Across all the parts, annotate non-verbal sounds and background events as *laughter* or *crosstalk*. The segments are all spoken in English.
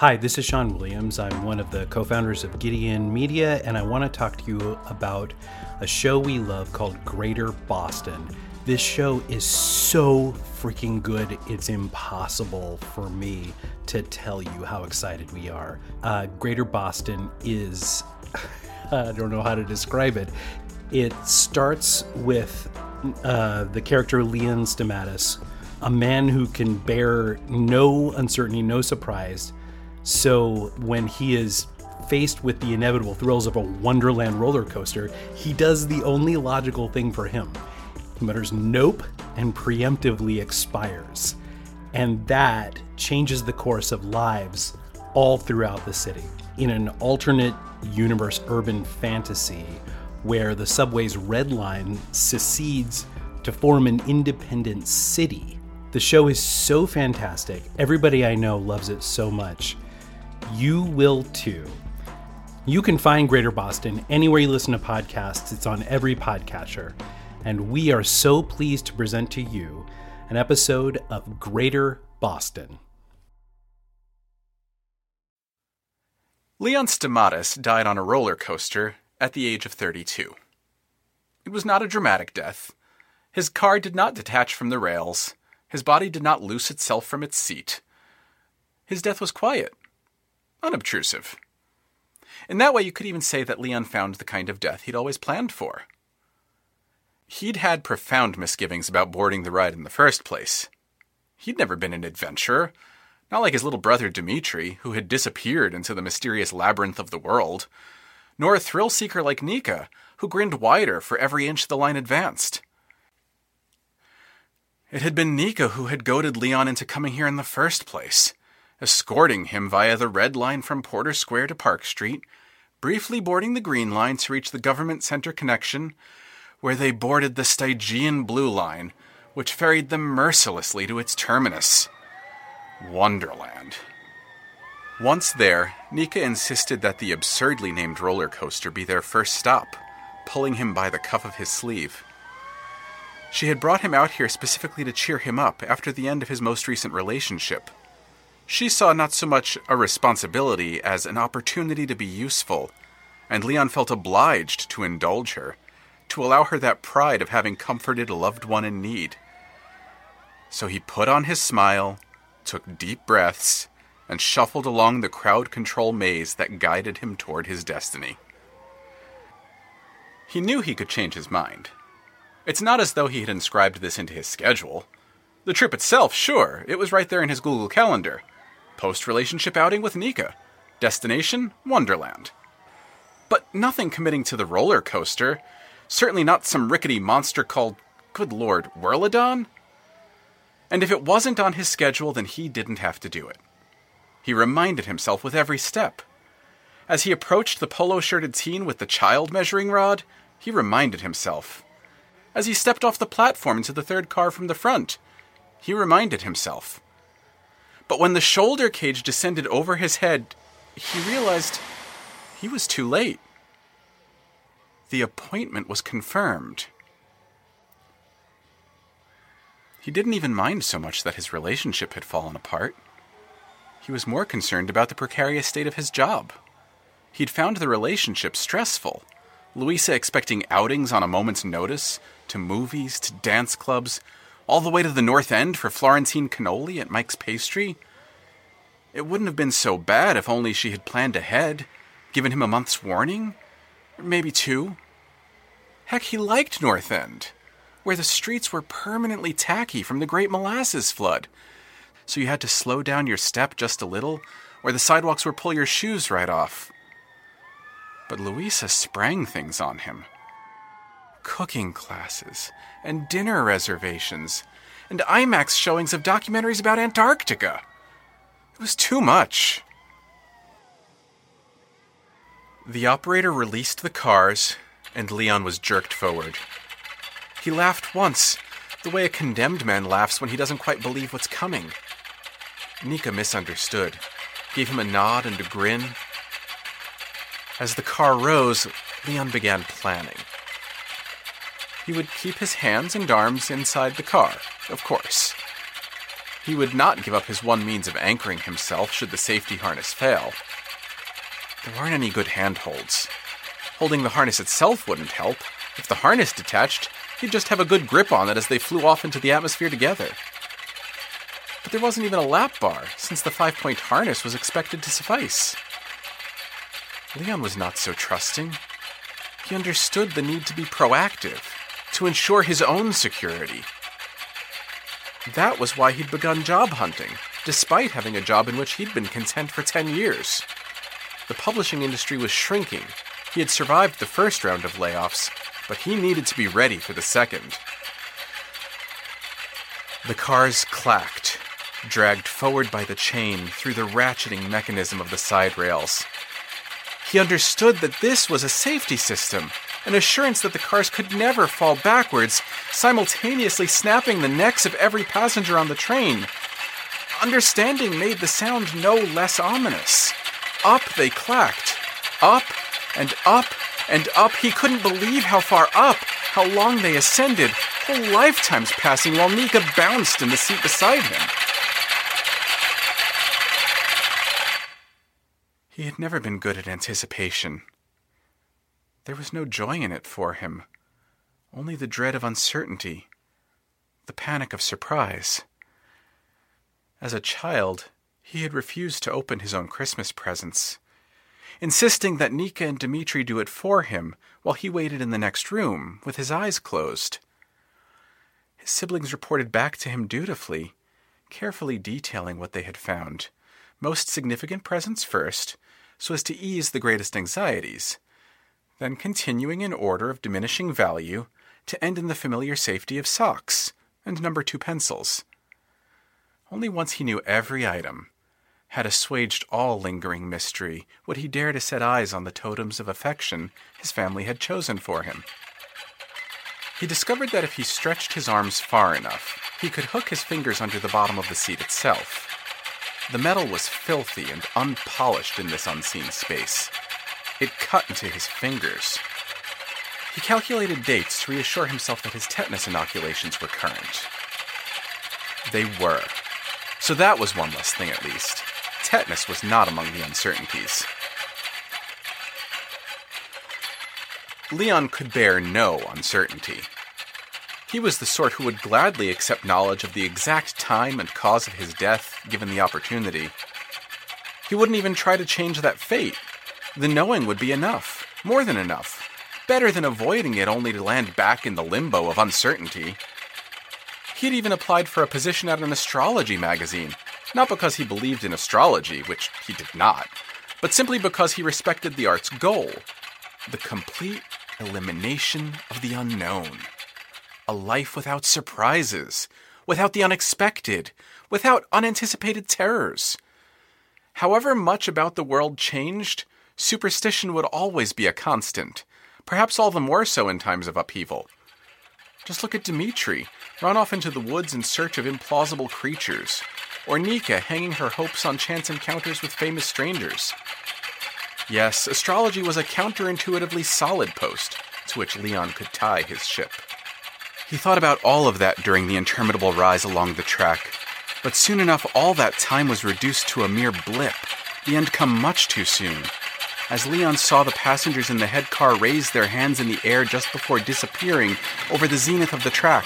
Hi, this is Sean Williams. I'm one of the co founders of Gideon Media, and I want to talk to you about a show we love called Greater Boston. This show is so freaking good, it's impossible for me to tell you how excited we are. Uh, Greater Boston is, *laughs* I don't know how to describe it. It starts with uh, the character Leon Stamatis, a man who can bear no uncertainty, no surprise so when he is faced with the inevitable thrills of a Wonderland roller coaster, he does the only logical thing for him. He mutters nope and preemptively expires. And that changes the course of lives all throughout the city. In an alternate universe urban fantasy where the subway's red line secedes to form an independent city. The show is so fantastic. Everybody I know loves it so much you will too. You can find Greater Boston anywhere you listen to podcasts, it's on every podcatcher. And we are so pleased to present to you an episode of Greater Boston. Leon Stamatis died on a roller coaster at the age of 32. It was not a dramatic death. His car did not detach from the rails. His body did not loose itself from its seat. His death was quiet unobtrusive. In that way, you could even say that Leon found the kind of death he'd always planned for. He'd had profound misgivings about boarding the ride in the first place. He'd never been an adventurer, not like his little brother Dmitri, who had disappeared into the mysterious labyrinth of the world, nor a thrill seeker like Nika, who grinned wider for every inch the line advanced. It had been Nika who had goaded Leon into coming here in the first place escorting him via the red line from Porter Square to Park Street, briefly boarding the green line to reach the government center connection, where they boarded the Stygian blue line, which ferried them mercilessly to its terminus Wonderland. Once there, Nika insisted that the absurdly named roller coaster be their first stop, pulling him by the cuff of his sleeve. She had brought him out here specifically to cheer him up after the end of his most recent relationship. She saw not so much a responsibility as an opportunity to be useful, and Leon felt obliged to indulge her, to allow her that pride of having comforted a loved one in need. So he put on his smile, took deep breaths, and shuffled along the crowd control maze that guided him toward his destiny. He knew he could change his mind. It's not as though he had inscribed this into his schedule. The trip itself, sure, it was right there in his Google Calendar post relationship outing with Nika. Destination Wonderland. But nothing committing to the roller coaster. Certainly not some rickety monster called, good lord, Whirlodon? And if it wasn't on his schedule, then he didn't have to do it. He reminded himself with every step. As he approached the polo shirted teen with the child measuring rod, he reminded himself. As he stepped off the platform into the third car from the front, he reminded himself. But when the shoulder cage descended over his head, he realized he was too late. The appointment was confirmed. He didn't even mind so much that his relationship had fallen apart. He was more concerned about the precarious state of his job. He'd found the relationship stressful. Louisa expecting outings on a moment's notice, to movies, to dance clubs, all the way to the North End for Florentine cannoli at Mike's Pastry. It wouldn't have been so bad if only she had planned ahead, given him a month's warning, maybe two. Heck, he liked North End, where the streets were permanently tacky from the Great Molasses Flood. So you had to slow down your step just a little, or the sidewalks would pull your shoes right off. But Louisa sprang things on him cooking classes, and dinner reservations, and IMAX showings of documentaries about Antarctica. It was too much. The operator released the cars, and Leon was jerked forward. He laughed once, the way a condemned man laughs when he doesn't quite believe what's coming. Nika misunderstood, gave him a nod and a grin. As the car rose, Leon began planning. He would keep his hands and arms inside the car, of course. He would not give up his one means of anchoring himself should the safety harness fail. There weren't any good handholds. Holding the harness itself wouldn't help. If the harness detached, he'd just have a good grip on it as they flew off into the atmosphere together. But there wasn't even a lap bar, since the five point harness was expected to suffice. Leon was not so trusting. He understood the need to be proactive to ensure his own security. That was why he'd begun job hunting, despite having a job in which he'd been content for 10 years. The publishing industry was shrinking. He had survived the first round of layoffs, but he needed to be ready for the second. The cars clacked, dragged forward by the chain through the ratcheting mechanism of the side rails. He understood that this was a safety system an assurance that the cars could never fall backwards, simultaneously snapping the necks of every passenger on the train. Understanding made the sound no less ominous. Up they clacked. Up and up and up. He couldn't believe how far up, how long they ascended, whole lifetimes passing while Nika bounced in the seat beside him. He had never been good at anticipation. There was no joy in it for him, only the dread of uncertainty, the panic of surprise. As a child, he had refused to open his own Christmas presents, insisting that Nika and Dmitri do it for him while he waited in the next room with his eyes closed. His siblings reported back to him dutifully, carefully detailing what they had found, most significant presents first, so as to ease the greatest anxieties then continuing in order of diminishing value to end in the familiar safety of socks and number two pencils. Only once he knew every item, had assuaged all lingering mystery, would he dare to set eyes on the totems of affection his family had chosen for him. He discovered that if he stretched his arms far enough, he could hook his fingers under the bottom of the seat itself. The metal was filthy and unpolished in this unseen space, it cut into his fingers. He calculated dates to reassure himself that his tetanus inoculations were current. They were. So that was one less thing at least. Tetanus was not among the uncertainties. Leon could bear no uncertainty. He was the sort who would gladly accept knowledge of the exact time and cause of his death given the opportunity. He wouldn't even try to change that fate the knowing would be enough, more than enough. Better than avoiding it only to land back in the limbo of uncertainty. He'd even applied for a position at an astrology magazine, not because he believed in astrology, which he did not, but simply because he respected the art's goal the complete elimination of the unknown. A life without surprises, without the unexpected, without unanticipated terrors. However much about the world changed, superstition would always be a constant, perhaps all the more so in times of upheaval. Just look at Dmitri, run off into the woods in search of implausible creatures, or Nika hanging her hopes on chance encounters with famous strangers. Yes, astrology was a counterintuitively solid post to which Leon could tie his ship. He thought about all of that during the interminable rise along the track, but soon enough all that time was reduced to a mere blip, the end come much too soon as Leon saw the passengers in the head car raise their hands in the air just before disappearing over the zenith of the track.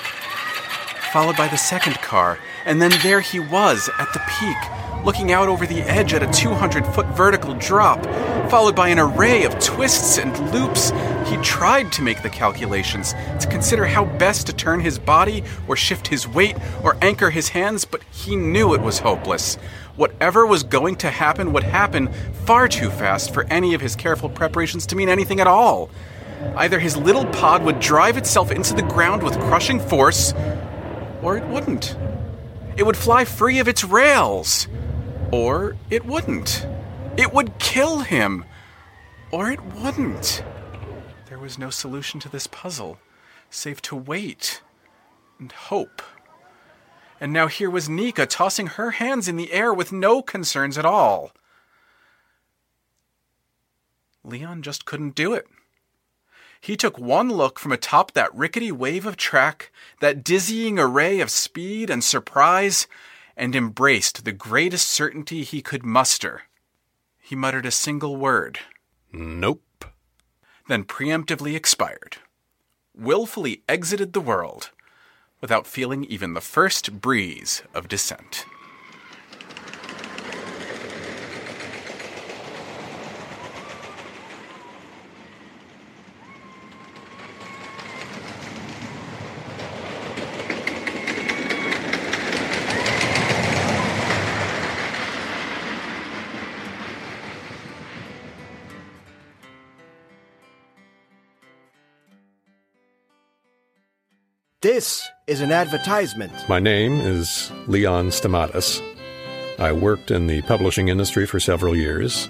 Followed by the second car, and then there he was at the peak, looking out over the edge at a 200 foot vertical drop, followed by an array of twists and loops. He tried to make the calculations, to consider how best to turn his body, or shift his weight, or anchor his hands, but he knew it was hopeless. Whatever was going to happen would happen far too fast for any of his careful preparations to mean anything at all. Either his little pod would drive itself into the ground with crushing force, or it wouldn't. It would fly free of its rails, or it wouldn't. It would kill him, or it wouldn't. Was no solution to this puzzle, save to wait and hope. And now here was Nika tossing her hands in the air with no concerns at all. Leon just couldn't do it. He took one look from atop that rickety wave of track, that dizzying array of speed and surprise, and embraced the greatest certainty he could muster. He muttered a single word, Nope. Then preemptively expired, willfully exited the world, without feeling even the first breeze of dissent. This is an advertisement. My name is Leon Stamatis. I worked in the publishing industry for several years.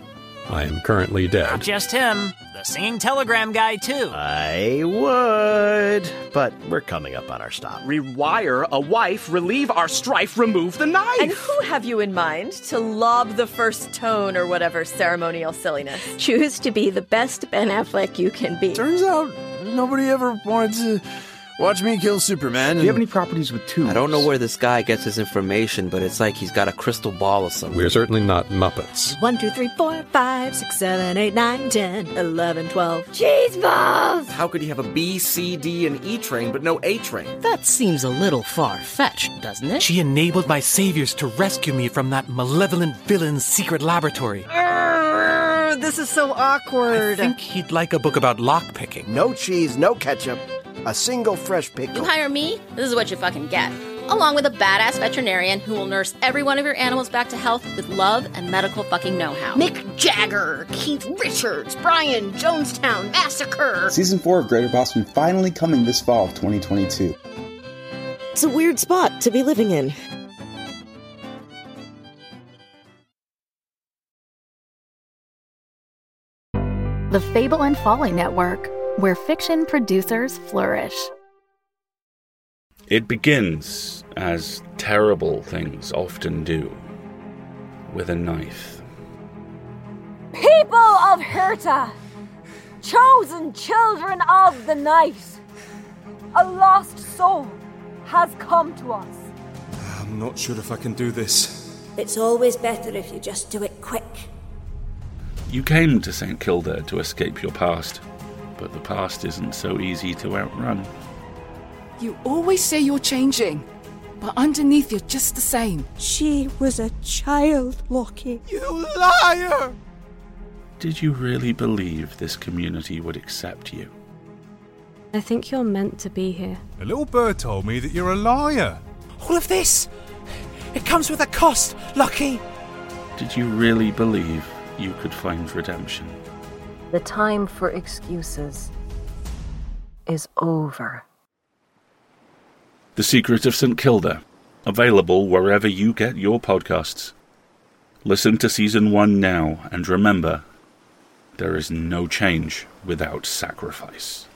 I am currently dead. Not dead. just him, the singing telegram guy, too. I would, but we're coming up on our stop. Rewire a wife, relieve our strife, remove the knife. And who have you in mind to lob the first tone or whatever ceremonial silliness? Choose to be the best Ben Affleck you can be. Turns out nobody ever wanted to watch me kill Superman. Do you have any properties with two? I don't know where this guy gets his information, but it's like he's got a crystal ball or something. We're certainly not Muppets. One, two, three, four, five, six, seven, eight, nine, ten, eleven, twelve. Cheese balls! How could he have a B, C, D, and E train, but no A train? That seems a little far fetched, doesn't it? She enabled my saviors to rescue me from that malevolent villain's secret laboratory. Urgh, this is so awkward. I think he'd like a book about lockpicking. No cheese, no ketchup. A single fresh pickle. You hire me, this is what you fucking get. Along with a badass veterinarian who will nurse every one of your animals back to health with love and medical fucking know how. Mick Jagger, Keith Richards, Brian Jonestown Massacre. Season 4 of Greater Boston finally coming this fall of 2022. It's a weird spot to be living in. The Fable and Folly Network, where fiction producers flourish. It begins, as terrible things often do, with a knife. People of Hirta, chosen children of the night, a lost soul has come to us. I'm not sure if I can do this. It's always better if you just do it quick. You came to St. Kilda to escape your past, but the past isn't so easy to outrun. You always say you're changing, but underneath you're just the same. She was a child, Lockie. You liar! Did you really believe this community would accept you? I think you're meant to be here. A little bird told me that you're a liar. All of this, it comes with a cost, Lucky. Did you really believe you could find redemption? The time for excuses is over. The Secret of St. Kilda, available wherever you get your podcasts. Listen to season one now, and remember, there is no change without sacrifice.